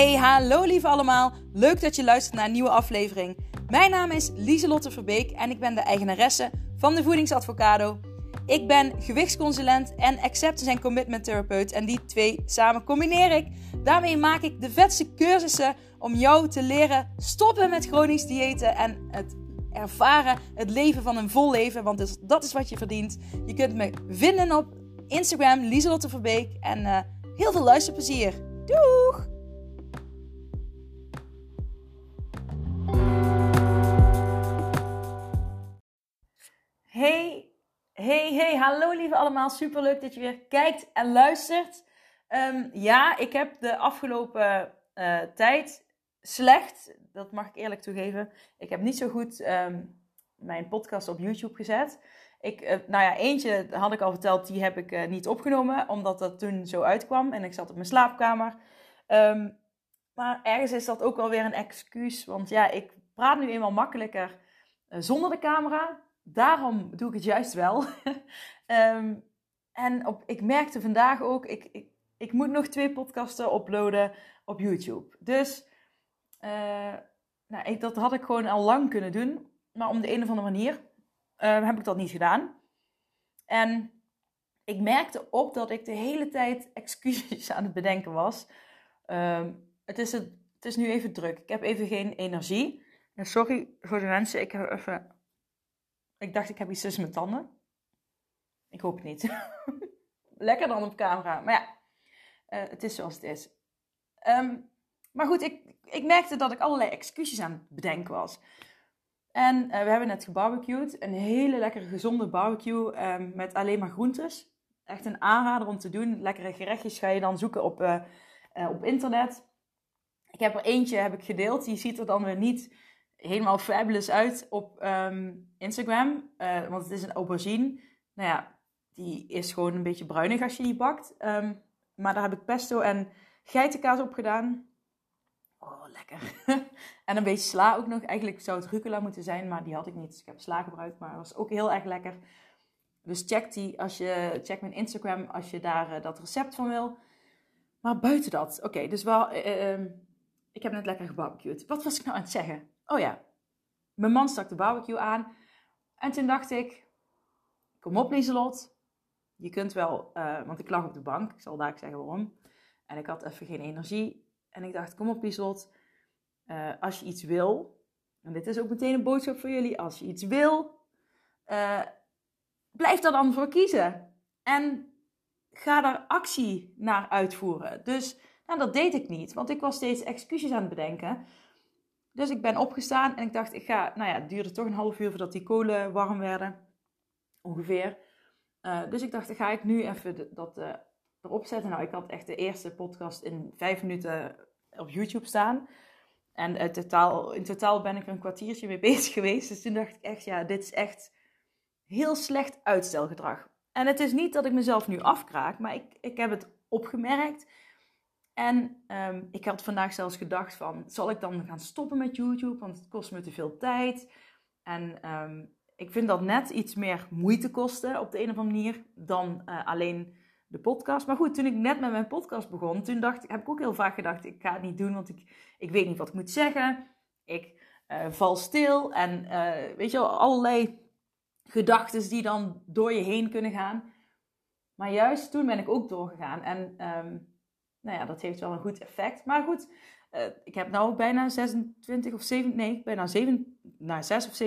Hey, hallo lieve allemaal. Leuk dat je luistert naar een nieuwe aflevering. Mijn naam is Lieselotte Verbeek en ik ben de eigenaresse van de Voedingsadvocado. Ik ben gewichtsconsulent en acceptance en commitment therapeut en die twee samen combineer ik. Daarmee maak ik de vetste cursussen om jou te leren stoppen met chronisch diëten en het ervaren het leven van een vol leven, want dat is wat je verdient. Je kunt me vinden op Instagram Lieselotte Verbeek en uh, heel veel luisterplezier. Doeg! Hey, hey, hey, hallo lieve allemaal. Super leuk dat je weer kijkt en luistert. Um, ja, ik heb de afgelopen uh, tijd slecht, dat mag ik eerlijk toegeven. Ik heb niet zo goed um, mijn podcast op YouTube gezet. Ik, uh, nou ja, eentje had ik al verteld, die heb ik uh, niet opgenomen, omdat dat toen zo uitkwam en ik zat op mijn slaapkamer. Um, maar ergens is dat ook wel weer een excuus, want ja, ik praat nu eenmaal makkelijker zonder de camera daarom doe ik het juist wel. um, en op, ik merkte vandaag ook, ik, ik, ik moet nog twee podcasten uploaden op YouTube. Dus uh, nou, ik, dat had ik gewoon al lang kunnen doen. Maar om de een of andere manier uh, heb ik dat niet gedaan. En ik merkte op dat ik de hele tijd excuses aan het bedenken was. Um, het, is het, het is nu even druk. Ik heb even geen energie. En sorry voor de mensen, ik heb even ik dacht, ik heb iets tussen mijn tanden. Ik hoop het niet. Lekker dan op camera. Maar ja, uh, het is zoals het is. Um, maar goed, ik, ik merkte dat ik allerlei excuses aan het bedenken was. En uh, we hebben net gebarbecued. Een hele lekkere gezonde barbecue um, met alleen maar groentes. Echt een aanrader om te doen. Lekkere gerechtjes ga je dan zoeken op, uh, op internet. Ik heb er eentje heb ik gedeeld. Die ziet er dan weer niet helemaal fabulous uit op um, Instagram. Uh, want het is een aubergine. Nou ja, die is gewoon een beetje bruinig als je die bakt. Um, maar daar heb ik pesto en geitenkaas op gedaan. Oh, lekker. en een beetje sla ook nog. Eigenlijk zou het rucola moeten zijn, maar die had ik niet. Dus ik heb sla gebruikt, maar was ook heel erg lekker. Dus check die als je check mijn Instagram als je daar uh, dat recept van wil. Maar buiten dat, oké, dus wel, uh, uh, ik heb net lekker gebarbecued. Wat was ik nou aan het zeggen? Oh ja, mijn man stak de barbecue aan. En toen dacht ik, kom op Lieselot. Je kunt wel, uh, want ik lag op de bank. Ik zal daar zeggen waarom. En ik had even geen energie. En ik dacht, kom op Lieselot. Uh, als je iets wil. En dit is ook meteen een boodschap voor jullie. Als je iets wil, uh, blijf daar dan voor kiezen. En ga daar actie naar uitvoeren. Dus nou, dat deed ik niet. Want ik was steeds excuses aan het bedenken. Dus ik ben opgestaan en ik dacht, ik ga, nou ja, het duurde toch een half uur voordat die kolen warm werden. Ongeveer. Uh, dus ik dacht, ga ik nu even dat uh, erop zetten. Nou, ik had echt de eerste podcast in vijf minuten op YouTube staan. En uh, totaal, in totaal ben ik er een kwartiertje mee bezig geweest. Dus toen dacht ik echt, ja, dit is echt heel slecht uitstelgedrag. En het is niet dat ik mezelf nu afkraak, maar ik, ik heb het opgemerkt. En um, ik had vandaag zelfs gedacht van, zal ik dan gaan stoppen met YouTube? Want het kost me te veel tijd. En um, ik vind dat net iets meer moeite kosten op de een of andere manier dan uh, alleen de podcast. Maar goed, toen ik net met mijn podcast begon, toen dacht, heb ik ook heel vaak gedacht, ik ga het niet doen, want ik, ik weet niet wat ik moet zeggen. Ik uh, val stil en uh, weet je wel, allerlei gedachten die dan door je heen kunnen gaan. Maar juist toen ben ik ook doorgegaan en... Um, nou ja, dat heeft wel een goed effect. Maar goed, uh, ik heb nu bijna 26 of 7, nee, bijna 7, nou, 6 of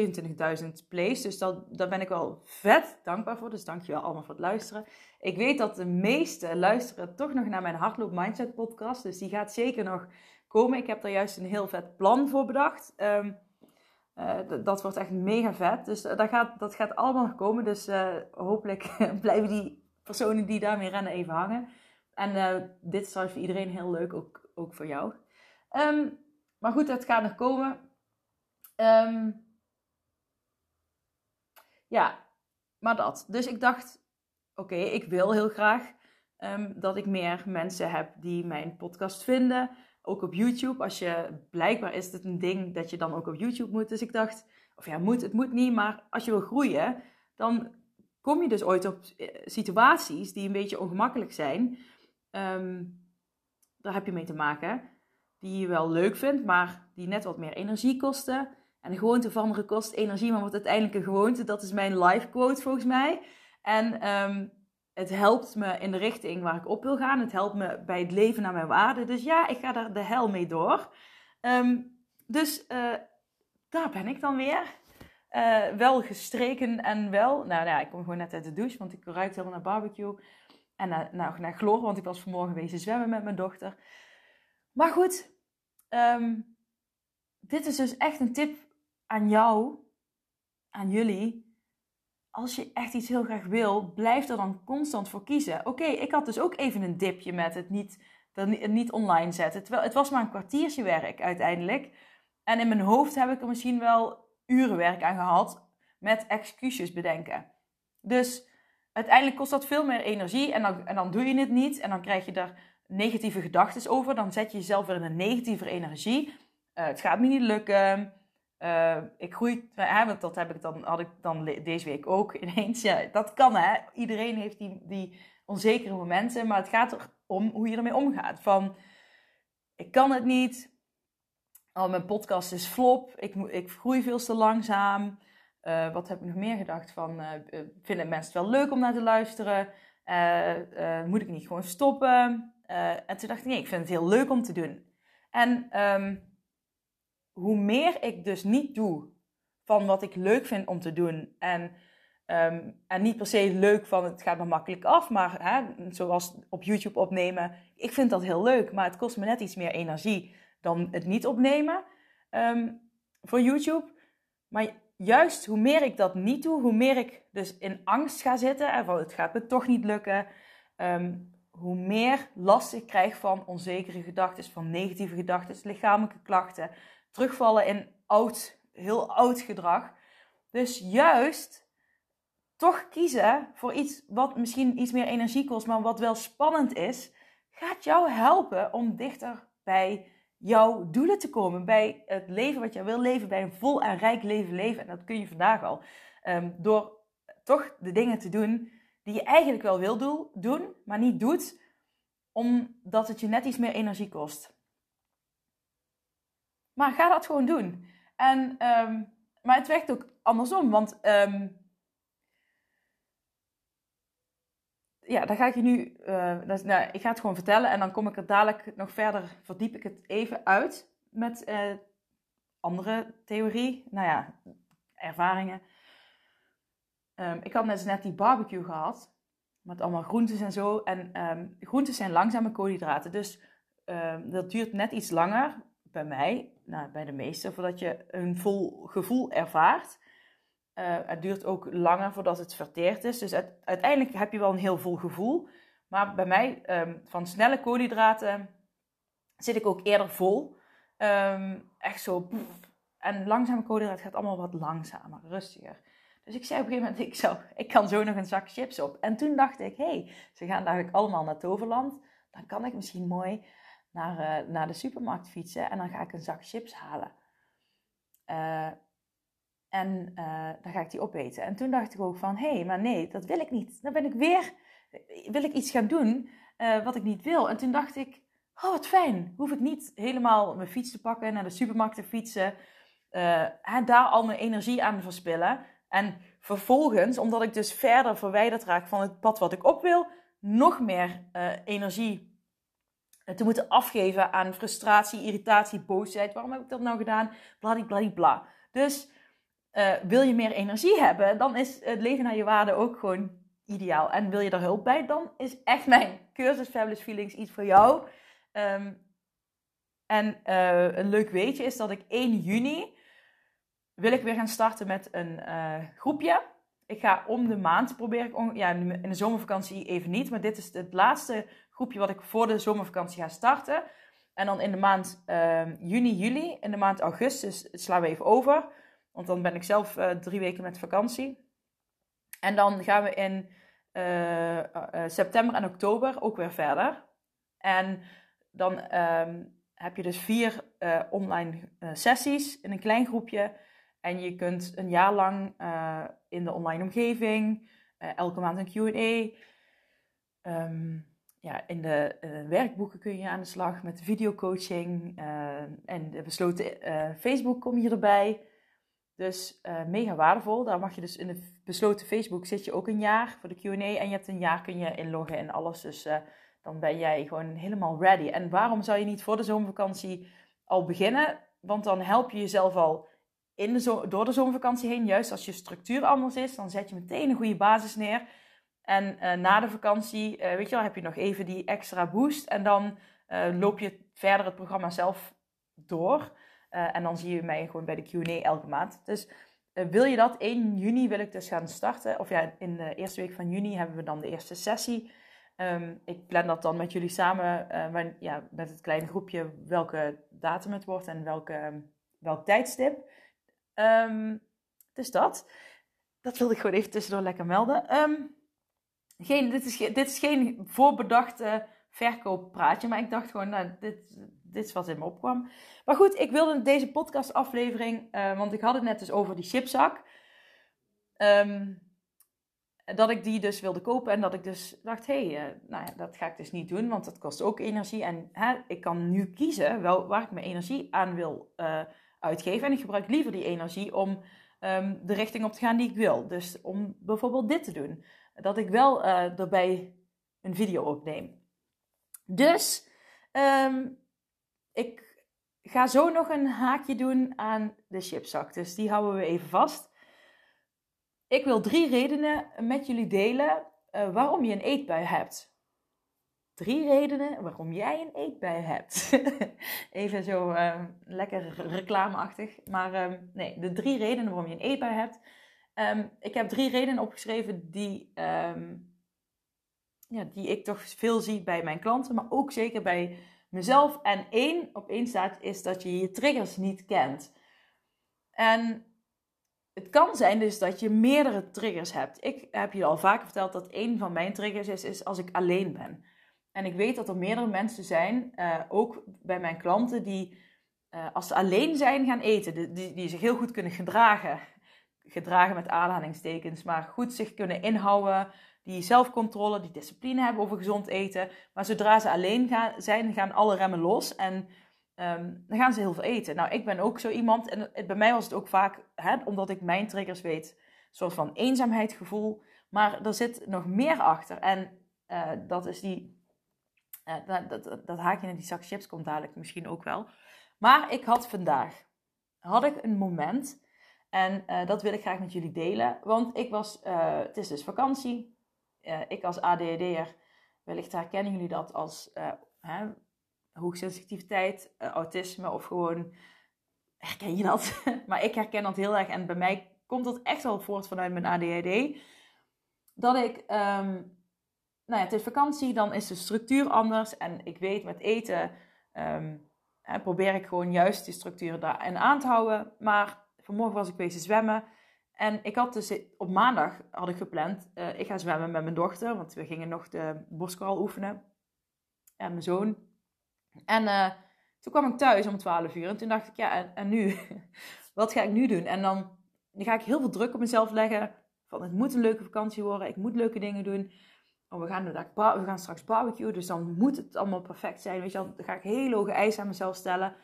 27.000 plays. Dus dat, daar ben ik wel vet dankbaar voor. Dus dankjewel allemaal voor het luisteren. Ik weet dat de meeste luisteren toch nog naar mijn Hardloop Mindset podcast. Dus die gaat zeker nog komen. Ik heb daar juist een heel vet plan voor bedacht. Um, uh, dat wordt echt mega vet. Dus uh, dat, gaat, dat gaat allemaal nog komen. Dus hopelijk blijven die personen die daarmee rennen even hangen. En uh, dit is voor iedereen heel leuk, ook, ook voor jou. Um, maar goed, het gaat nog komen. Um, ja, maar dat. Dus ik dacht, oké, ik wil heel graag um, dat ik meer mensen heb die mijn podcast vinden. Ook op YouTube. Als je, blijkbaar is het een ding dat je dan ook op YouTube moet. Dus ik dacht, of ja, moet, het moet niet, maar als je wil groeien, dan kom je dus ooit op eh, situaties die een beetje ongemakkelijk zijn. Um, daar heb je mee te maken. die je wel leuk vindt, maar die net wat meer energie kosten. En de gewoonte veranderen kost energie, maar wordt uiteindelijk een gewoonte. Dat is mijn life quote volgens mij. En ehm, het helpt me in de richting waar ik op wil gaan. Het helpt me bij het leven naar mijn waarden. Dus ja, ik ga daar de hel mee door. Ehm, dus uh, daar ben ik dan weer. Uh, wel gestreken en wel. Nou, nou, ja, ik kom gewoon net uit de douche, want ik ruik helemaal naar barbecue. En naar, nou, naar chloor, want ik was vanmorgen wezen zwemmen met mijn dochter. Maar goed, um, dit is dus echt een tip aan jou, aan jullie. Als je echt iets heel graag wil, blijf er dan constant voor kiezen. Oké, ik had dus ook even een dipje met het niet, het niet online zetten. Terwijl het was maar een kwartiertje werk uiteindelijk. En in mijn hoofd heb ik er misschien wel uren werk aan gehad met excuses bedenken. Dus uiteindelijk kost dat veel meer energie en dan, en dan doe je het niet. En dan krijg je er negatieve gedachten over. Dan zet je jezelf weer in een negatieve energie. Uh, het gaat me niet lukken. Uh, ik groei, hè, want dat heb ik dan, had ik dan deze week ook ineens. Ja, dat kan hè. Iedereen heeft die, die onzekere momenten, maar het gaat erom hoe je ermee omgaat. Van, ik kan het niet. Oh, mijn podcast is flop. Ik, ik groei veel te langzaam. Uh, wat heb ik nog meer gedacht? Van, uh, vinden mensen het wel leuk om naar te luisteren? moet ik niet gewoon stoppen? en toen dacht ik, nee, ik vind het heel leuk om te doen. En um, hoe meer ik dus niet doe van wat ik leuk vind om te doen. En, ehm, en niet per se leuk van het gaat me makkelijk af, maar hè, zoals op YouTube opnemen. Ik vind dat heel leuk, maar het kost me net iets meer energie dan het niet opnemen ehm, voor YouTube. Maar juist hoe meer ik dat niet doe, hoe meer ik dus in angst ga zitten. En van het gaat me toch niet lukken. Ehm, hoe meer last ik krijg van onzekere gedachten, van negatieve gedachten, lichamelijke klachten terugvallen in oud, heel oud gedrag. Dus juist toch kiezen voor iets wat misschien iets meer energie kost, maar wat wel spannend is, gaat jou helpen om dichter bij jouw doelen te komen. Bij het leven wat je wil leven, bij een vol en rijk leven leven. En dat kun je vandaag al. Ehm, door toch de dingen te doen die je eigenlijk wel wil doen, maar niet doet, omdat het je net iets meer energie kost. Maar ga dat gewoon doen. En, ehm, maar het werkt ook andersom, want um, ja, daar ga ik je nu, dat, nou, ik ga het gewoon vertellen en dan kom ik er dadelijk nog verder, verdiep ik het even uit met uh, andere theorie, nou ja, ervaringen. Um, ik had net, net die barbecue gehad, met allemaal groentes en zo. En um, groentes zijn langzame koolhydraten, dus dat duurt net iets langer bij mij, nou, bij de meesten, voordat je een vol gevoel ervaart. Uh, het duurt ook langer voordat het verteerd is. Dus uiteindelijk heb je wel een heel vol gevoel. Maar bij mij, um, van snelle koolhydraten, zit ik ook eerder vol. Um, echt zo. En langzame koolhydraten gaat allemaal wat langzamer, rustiger. Dus ik zei op een gegeven moment, ik, zou, ik kan zo nog een zak chips op. En toen dacht ik, hé, hey, ze gaan eigenlijk allemaal naar Toverland. Dan kan ik misschien mooi naar, uh, naar de supermarkt fietsen en dan ga ik een zak chips halen. Uh, en uh, dan ga ik die opeten. En toen dacht ik ook van, hé, hey, maar nee, dat wil ik niet. Dan ben ik weer, wil ik iets gaan doen wat ik niet wil. En toen dacht ik, oh wat fijn, hoef ik niet helemaal mijn fiets te pakken, naar de supermarkt te fietsen. en daar al mijn energie aan verspillen. En vervolgens, omdat ik dus verder verwijderd raak van het pad wat ik op wil, nog meer energie te moeten afgeven aan frustratie, irritatie, boosheid. Waarom heb ik dat nou gedaan? Bladibladibla. Dus uh, wil je meer energie hebben, dan is het leven naar je waarde ook gewoon ideaal. En wil je daar hulp bij, dan is echt mijn cursus Fabulous Feelings iets voor jou. Um, en uh, een leuk weetje is dat ik 1 juni wil ik weer gaan starten met een uh, groepje. Ik ga om de maand proberen, ja, in de zomervakantie even niet, maar dit is het laatste groepje wat ik voor de zomervakantie ga starten. En dan in de maand uh, juni, juli, in de maand augustus slaan we even over. Want dan ben ik zelf uh, drie weken met vakantie. En dan gaan we in uh, september en oktober ook weer verder. En dan ehm, heb je dus vier online sessies in een klein groepje. En je kunt een jaar lang in de online omgeving, elke maand een QA. Um, ja, in de werkboeken kun je aan de slag met videocoaching. en de besloten Facebook kom je erbij. Dus mega waardevol. Daar mag je dus in de besloten Facebook zit je ook een jaar voor de Q&A. En je hebt een jaar kun je inloggen en alles. Dus dan ben jij gewoon helemaal ready. En waarom zou je niet voor de zomervakantie al beginnen? Want dan help je jezelf al in de door de zomervakantie heen. Juist als je structuur anders is, dan zet je meteen een goede basis neer. En uh, na de vakantie, weet je wel, heb je nog even die extra boost. En dan loop je verder het programma zelf door. En dan zie je mij gewoon bij de Q&A elke maand. Dus wil je dat? 1 juni wil ik dus gaan starten. Of ja, in de eerste week van juni hebben we dan de eerste sessie. Um, ik plan dat dan met jullie samen, uh, ja, met het kleine groepje, welke datum het wordt en welke, welk tijdstip. Um, dus dat. Dat wilde ik gewoon even tussendoor lekker melden. Um, geen, dit, is, dit is geen voorbedachte verkooppraatje, maar ik dacht gewoon, nou, dit, dit is wat in me opkwam. Maar goed, ik wilde deze podcastaflevering, uh, want ik had het net dus over die chipzak. Um, dat ik die dus wilde kopen en dat ik dus dacht, hé, hey, uh, nou ja, dat ga ik dus niet doen, want dat kost ook energie. En hè, ik kan nu kiezen wel, waar ik mijn energie aan wil uh, uitgeven. En ik gebruik liever die energie om um, de richting op te gaan die ik wil. Dus om bijvoorbeeld dit te doen. Dat ik wel erbij een video opneem. Dus um, ik ga zo nog een haakje doen aan de chipzak. Dus die houden we even vast. Ik wil drie redenen met jullie delen uh, waarom je een eetbui hebt. Drie redenen waarom jij een eetbui hebt. Even zo uh, lekker reclameachtig. Maar uh, nee, de drie redenen waarom je een eetbui hebt. Um, ik heb drie redenen opgeschreven die, ja, die ik toch veel zie bij mijn klanten, maar ook zeker bij mezelf. En één op één staat is dat je je triggers niet kent. En het kan zijn dus dat je meerdere triggers hebt. Ik heb je al vaker verteld dat een van mijn triggers is, is als ik alleen ben. En ik weet dat er meerdere mensen zijn, uh, ook bij mijn klanten, die uh, als ze alleen zijn gaan eten, die, die zich heel goed kunnen gedragen. Gedragen met aanhalingstekens, maar goed zich kunnen inhouden, die zelfcontrole, die discipline hebben over gezond eten. Maar zodra ze alleen gaan, zijn, gaan alle remmen los en Um, dan gaan ze heel veel eten. Nou, ik ben ook zo iemand. En bij mij was het ook vaak, hè, omdat ik mijn triggers weet, een soort van eenzaamheidsgevoel. Maar er zit nog meer achter. En uh, dat is die. Uh, dat, dat, dat haakje in die zak chips komt dadelijk misschien ook wel. Maar ik had vandaag had ik een moment. En uh, dat wil ik graag met jullie delen. Want ik was. het is dus vakantie. Ik als ADHD'er. Wellicht herkennen jullie dat als hè, hoogsensitiviteit, uh, autisme of gewoon, herken je dat? maar ik herken dat heel erg en bij mij komt dat echt wel voort vanuit mijn ADHD. Dat ik, um, nou ja, het is vakantie, dan is de structuur anders en ik weet met eten um, hè, probeer ik gewoon juist die structuur daarin aan te houden. Maar vanmorgen was ik bezig zwemmen en ik had dus op maandag had ik gepland, uh, ik ga zwemmen met mijn dochter, want we gingen nog de borstkoral oefenen. En mijn zoon, en uh, toen kwam ik thuis om 12 uur en toen dacht ik, ja, en, nu? Wat ga ik nu doen? En dan, dan ga ik heel veel druk op mezelf leggen. Van het moet een leuke vakantie worden, ik moet leuke dingen doen. Oh, we, gaan, we gaan straks barbecuen, dus dan moet het allemaal perfect zijn. Weet je, dan ga ik heel hoge eisen aan mezelf stellen.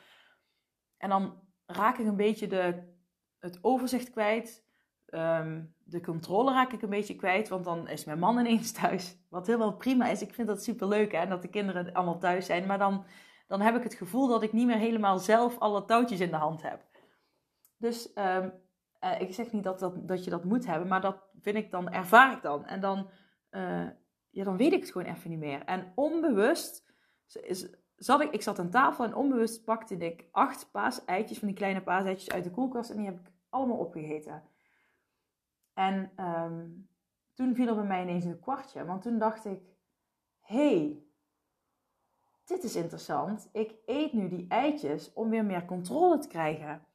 En dan raak ik een beetje de, het overzicht kwijt. Um, de controle raak ik een beetje kwijt, want dan is mijn man ineens thuis. Wat helemaal prima is. Ik vind dat super leuk hè, dat de kinderen allemaal thuis zijn. Maar dan, dan heb ik het gevoel dat ik niet meer helemaal zelf alle touwtjes in de hand heb. Dus um, uh, ik zeg niet dat, dat, dat je dat moet hebben, maar dat vind ik dan, ervaar ik dan. En dan, uh, ja, dan weet ik het gewoon even niet meer. En onbewust zat ik, ik zat aan tafel en onbewust pakte ik acht paaseitjes van die kleine paaseitjes uit de koelkast en die heb ik allemaal opgegeten. En um, toen viel er bij mij ineens een kwartje. Want toen dacht ik: hey, dit is interessant. Ik eet nu die eitjes om weer meer controle te krijgen.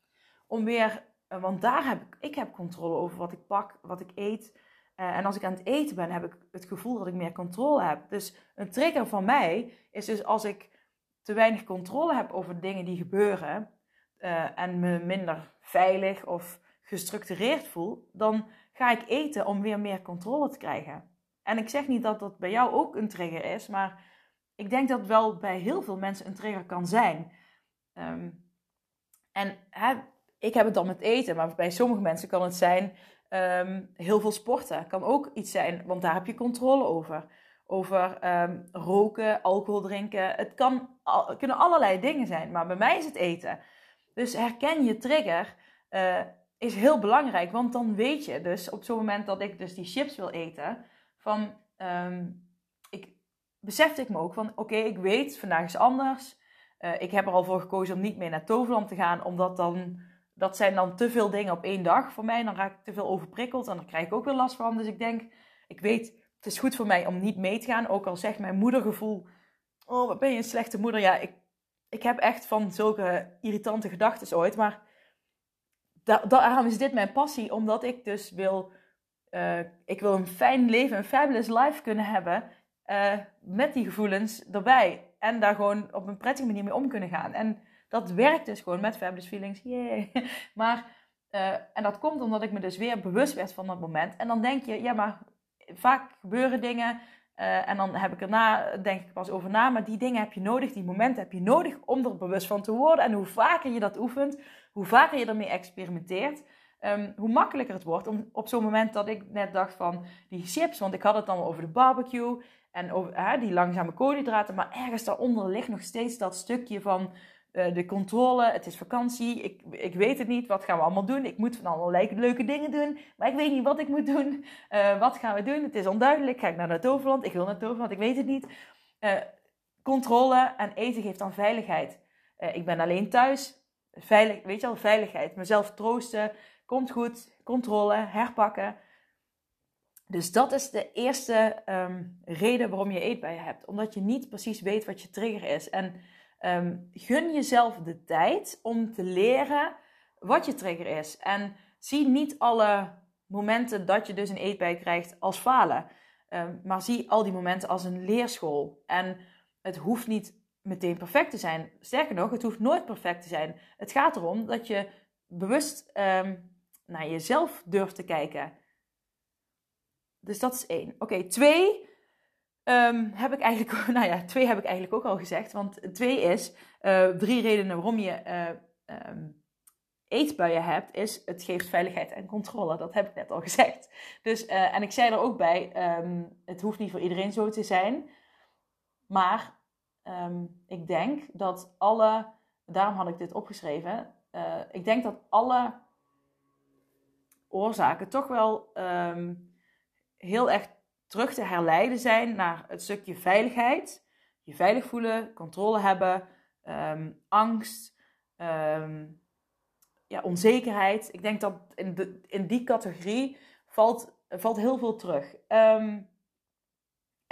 Om weer, eh, want daar heb ik, ik heb controle over wat ik pak, wat ik eet. Uh, en als ik aan het eten ben, heb ik het gevoel dat ik meer controle heb. Dus een trigger van mij is dus als ik te weinig controle heb over dingen die gebeuren. Uh, en me minder veilig of gestructureerd voel, dan ga ik eten om weer meer controle te krijgen. En ik zeg niet dat dat bij jou ook een trigger is, maar ik denk dat wel bij heel veel mensen een trigger kan zijn. Ehm, en hè, ik heb het dan met eten, maar bij sommige mensen kan het zijn ehm, heel veel sporten. Kan ook iets zijn, want daar heb je controle over. Over ehm, roken, alcohol drinken. Het kan, kunnen allerlei dingen zijn, maar bij mij is het eten. Dus herken je trigger uh, is heel belangrijk, want dan weet je dus op zo'n moment dat ik dus die chips wil eten, van besefte ik me ook van, oké, ik weet, vandaag is anders. Uh, ik heb er al voor gekozen om niet meer naar Toverland te gaan, omdat dan, dat zijn dan te veel dingen op één dag voor mij. Dan raak ik te veel overprikkeld en dan krijg ik ook weer last van. Dus ik denk, ik weet, het is goed voor mij om niet mee te gaan. Ook al zegt mijn moedergevoel, oh, wat ben je een slechte moeder. Ja, ik, ik heb echt van zulke irritante gedachten ooit. Maar da daarom is dit mijn passie, omdat ik dus wil... Uh, ik wil een fijn leven, een fabulous life kunnen hebben. Uh, met die gevoelens erbij. En daar gewoon op een prettige manier mee om kunnen gaan. En dat werkt dus gewoon met Fabulous Feelings. Yay. Maar, uh, en dat komt omdat ik me dus weer bewust werd van dat moment. En dan denk je, ja, maar vaak gebeuren dingen. En dan heb ik erna, denk ik pas over na. Maar die dingen heb je nodig, die momenten heb je nodig om er bewust van te worden. En hoe vaker je dat oefent, hoe vaker je ermee experimenteert. Um, hoe makkelijker het wordt om op zo'n moment dat ik net dacht van die chips, want ik had het dan over de barbecue en over, die langzame koolhydraten. Maar ergens daaronder ligt nog steeds dat stukje van uh, de controle. Het is vakantie. Ik, ik weet het niet. Wat gaan we allemaal doen? Ik moet van allerlei leuke dingen doen. Maar ik weet niet wat ik moet doen. Uh, wat gaan we doen? Het is onduidelijk. Ga ik naar het Toverland? Ik wil naar het Toverland. Ik weet het niet. Uh, controle en eten geeft dan veiligheid. ik ben alleen thuis. Veilig, weet je wel, veiligheid. Mezelf troosten. Komt goed. Controle. Herpakken. Dus dat is de eerste um, reden waarom je eetbuien hebt. Omdat je niet precies weet wat je trigger is. En um, gun jezelf de tijd om te leren wat je trigger is. En zie niet alle momenten dat je dus een eetbui krijgt als falen. Um, maar zie al die momenten als een leerschool. En het hoeft niet meteen perfect te zijn. Sterker nog, het hoeft nooit perfect te zijn. Het gaat erom dat je bewust naar jezelf durft te kijken. Dus dat is één. Oké, twee um, heb ik eigenlijk, nou ja, twee heb ik eigenlijk ook al gezegd. Want twee is, uh, drie redenen waarom je uh, um, eetbuien hebt, is het geeft veiligheid en controle. Dat heb ik net al gezegd. Dus, uh, en ik zei er ook bij, het hoeft niet voor iedereen zo te zijn. Maar ik denk dat alle, daarom had ik dit opgeschreven. ik denk dat alle oorzaken toch wel heel erg terug te herleiden zijn naar het stukje veiligheid. Je veilig voelen, controle hebben, ehm, angst, ehm, ja, onzekerheid. Ik denk dat in, die categorie valt, valt heel veel terug. Ehm,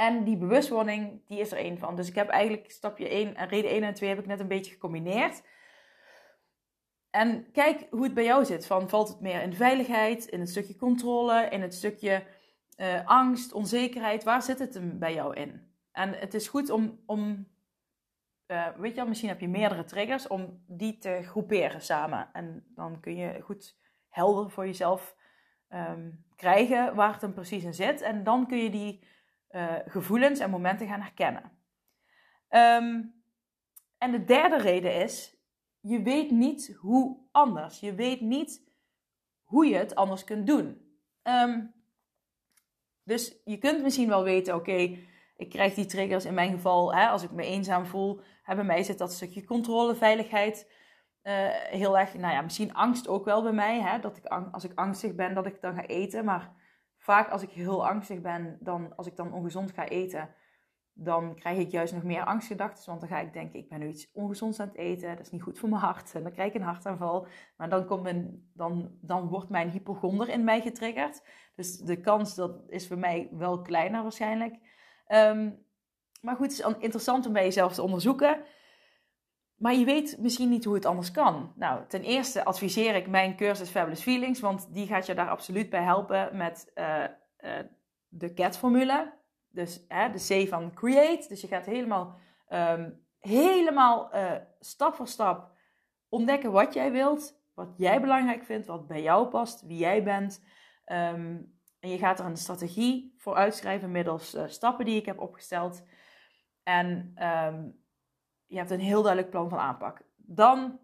en die bewustwording, die is er één van. Dus ik heb eigenlijk stapje 1 en reden 1 en 2 heb ik net een beetje gecombineerd. En kijk hoe het bij jou zit. Van, valt het meer in veiligheid, in het stukje controle, in het stukje uh, angst, onzekerheid, waar zit het bij jou in? En het is goed om, om uh, weet je wel, misschien heb je meerdere triggers, om die te groeperen samen. En dan kun je goed helder voor jezelf um, krijgen waar het hem precies in zit. En dan kun je die uh, gevoelens en momenten gaan herkennen. Um, en de derde reden is, je weet niet hoe anders. Je weet niet hoe je het anders kunt doen. Um, dus je kunt misschien wel weten, oké, ik krijg die triggers in mijn geval, hè, als ik me eenzaam voel, hè, bij mij zit dat stukje controle, veiligheid uh, heel erg, nou ja, misschien angst ook wel bij mij, hè, dat ik als ik angstig ben, dat ik dan ga eten, maar vaak als ik heel angstig ben, dan als ik dan ongezond ga eten, dan krijg ik juist nog meer angstgedachten. Want dan ga ik denken, ik ben nu iets ongezonds aan het eten. Dat is niet goed voor mijn hart. En dan krijg ik een hartaanval. Maar dan, komt dan, dan wordt mijn hypochonder in mij getriggerd. Dus de kans dat is voor mij wel kleiner waarschijnlijk. Um, maar goed, het is interessant om bij jezelf te onderzoeken. Maar je weet misschien niet hoe het anders kan. Nou, ten eerste adviseer ik mijn cursus Fabulous Feelings. Want die gaat je daar absoluut bij helpen met uh, uh, de CAT-formule dus hè, de C van create. Dus je gaat helemaal, um, helemaal uh, stap voor stap ontdekken wat jij wilt, wat jij belangrijk vindt, wat bij jou past, wie jij bent. Um, en je gaat er een strategie voor uitschrijven middels stappen die ik heb opgesteld. En ehm, je hebt een heel duidelijk plan van aanpak. Dan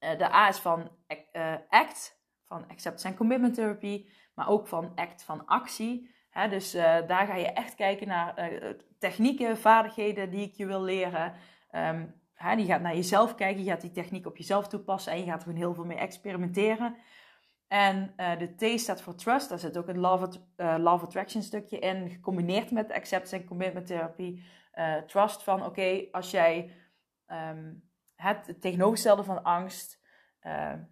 uh, de A is van uh, ACT, van Acceptance and Commitment Therapy, maar ook van ACT van actie. dus uh, daar ga je echt kijken naar technieken, vaardigheden die ik je wil leren. Um, die gaat naar jezelf kijken, je gaat die techniek op jezelf toepassen en je gaat er gewoon heel veel mee experimenteren. En de T staat voor trust, daar zit ook een love, love attraction stukje in, gecombineerd met acceptance en commitment therapie. Uh, trust van, oké, als jij um, het tegenovergestelde van angst,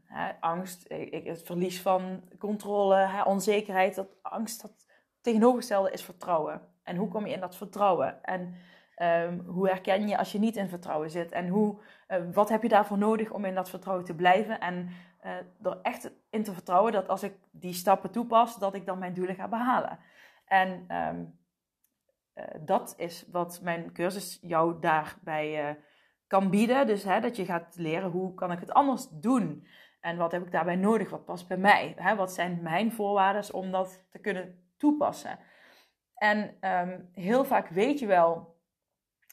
hè, angst, ik, het verlies van controle, hè, onzekerheid, dat angst, dat tegenovergestelde is vertrouwen. En hoe kom je in dat vertrouwen? En um, hoe herken je als je niet in vertrouwen zit? En hoe, wat heb je daarvoor nodig om in dat vertrouwen te blijven? En er echt in te vertrouwen dat als ik die stappen toepas, dat ik dan mijn doelen ga behalen. En um, dat is wat mijn cursus jou daarbij uh, kan bieden. Dus hè, dat je gaat leren hoe kan ik het anders doen. En wat heb ik daarbij nodig? Wat past bij mij? Hè, wat zijn mijn voorwaarden om dat te kunnen toepassen? En um, heel vaak weet je wel.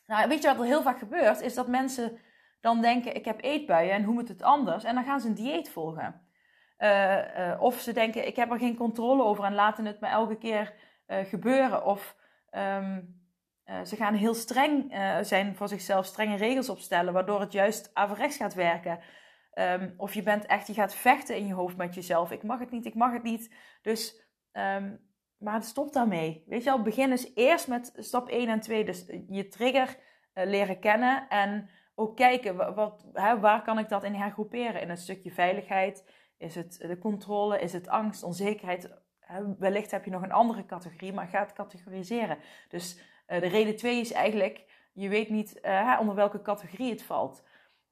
Nou, weet je wat er heel vaak gebeurt? Is dat mensen dan denken: ik heb eetbuien en hoe moet het anders? En dan gaan ze een dieet volgen. Uh, of ze denken: ik heb er geen controle over en laten het me elke keer gebeuren. Of um, ze gaan heel streng zijn voor zichzelf, strenge regels opstellen, waardoor het juist averechts gaat werken. Um, of je bent echt, je gaat vechten in je hoofd met jezelf. Ik mag het niet, ik mag het niet. Dus, um, maar stop daarmee. Weet je al, begin eens eerst met stap 1 en 2. Dus je trigger leren kennen en ook kijken, wat, hè, waar kan ik dat in hergroeperen? In een stukje veiligheid? Is het de controle? Is het angst, onzekerheid? Wellicht heb je nog een andere categorie, maar ga het categoriseren. Dus uh, de reden twee is eigenlijk, je weet niet uh, onder welke categorie het valt.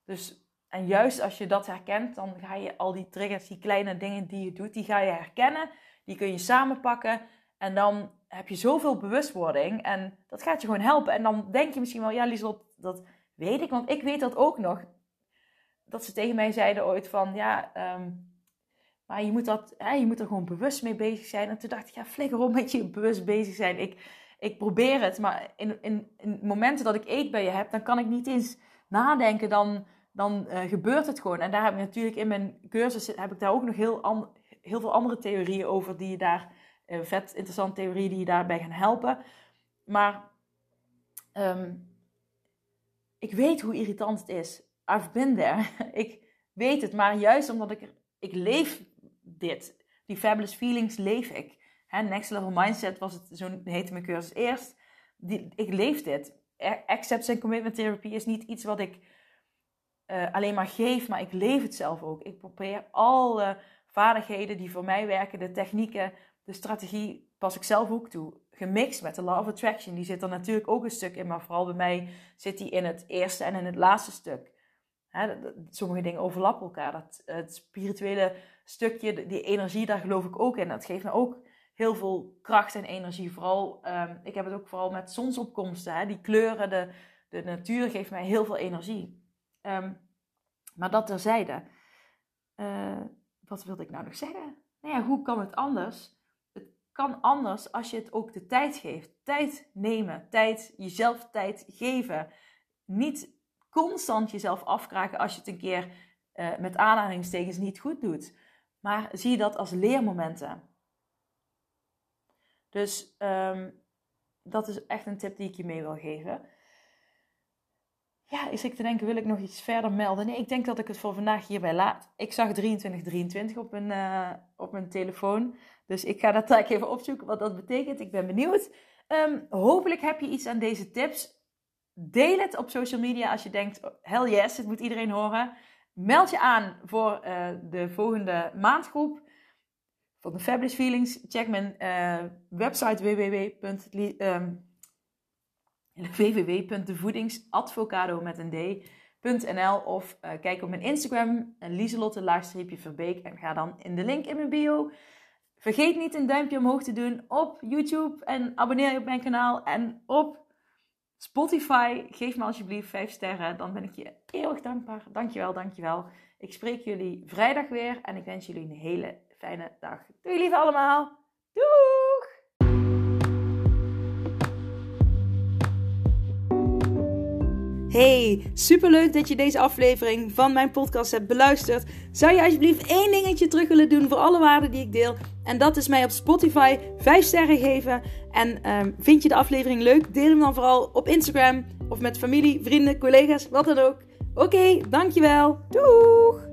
Dus, en juist als je dat herkent, dan ga je al die triggers, die kleine dingen die je doet, die ga je herkennen. Die kun je samenpakken. En dan heb je zoveel bewustwording. En dat gaat je gewoon helpen. En dan denk je misschien wel, ja Lieslot, dat weet ik, want ik weet dat ook nog. Dat ze tegen mij zeiden ooit van, ja, um, maar je moet, dat, hè, je moet er gewoon bewust mee bezig zijn. En toen dacht ik, ja, flikker op met je bewust bezig zijn. Ik, ik probeer het, maar in, in, momenten dat ik eet bij je heb, dan kan ik niet eens nadenken, dan, dan uh, gebeurt het gewoon. En daar heb ik natuurlijk in mijn cursus, heb ik daar ook nog heel, an, heel veel andere theorieën over, die je daar, uh, vet interessante theorieën die je daarbij gaan helpen. Maar um, ik weet hoe irritant het is. I've been there. ik weet het, maar juist omdat ik, ik leef dit. Die fabulous feelings leef ik. Hè, next level mindset was het, zo heette mijn cursus eerst. Die, ik leef dit. Acceptance en commitment therapy is niet iets wat ik uh, alleen maar geef, maar ik leef het zelf ook. Ik probeer alle vaardigheden die voor mij werken, de technieken, de strategie, pas ik zelf ook toe. Gemixt met de Law of Attraction. Die zit er natuurlijk ook een stuk in, maar vooral bij mij zit die in het eerste en in het laatste stuk. sommige dingen overlappen elkaar. Dat, het spirituele stukje, die energie, daar geloof ik ook in. Dat geeft me ook heel veel kracht en energie. Vooral, um, ik heb het ook vooral met zonsopkomsten. Hè? Die kleuren, de, de natuur geeft mij heel veel energie. Um, maar dat terzijde. Uh, wat wilde ik nou nog zeggen? Nou ja, hoe kan het anders? kan anders als je het ook de tijd geeft. Tijd nemen, tijd, jezelf tijd geven. Niet constant jezelf afkraken als je het een keer uh, met aanhalingstekens niet goed doet. Maar zie dat als leermomenten. Dus um, dat is echt een tip die ik je mee wil geven. Ja, is ik te denken, wil ik nog iets verder melden? Nee, ik denk dat ik het voor vandaag hierbij laat. Ik zag 2323 op mijn, uh, op mijn telefoon. Dus ik ga dat taak even opzoeken wat dat betekent. Ik ben benieuwd. Um, hopelijk heb je iets aan deze tips. Deel het op social media als je denkt, hell yes, het moet iedereen horen. Meld je aan voor uh, de volgende maandgroep van de Fabulous Feelings. Check mijn uh, website. Um, www.devoedingsadvocado met een d.nl of uh, kijk op mijn Instagram, Lieselotte laagstreepje Verbeek en ga dan in de link in mijn bio. Vergeet niet een duimpje omhoog te doen op YouTube en abonneer je op mijn kanaal en op Spotify. Geef me alsjeblieft 5 sterren, dan ben ik je eeuwig dankbaar. Dankjewel, dankjewel. Ik spreek jullie vrijdag weer en ik wens jullie een hele fijne dag. Doei lieve allemaal. Doei! Hey, superleuk dat je deze aflevering van mijn podcast hebt beluisterd. Zou je alsjeblieft één dingetje terug willen doen voor alle waarden die ik deel? En dat is mij op Spotify 5 sterren geven. En ehm, vind je de aflevering leuk? Deel hem dan vooral op Instagram of met familie, vrienden, collega's, wat dan ook. Oké, dankjewel. Doei!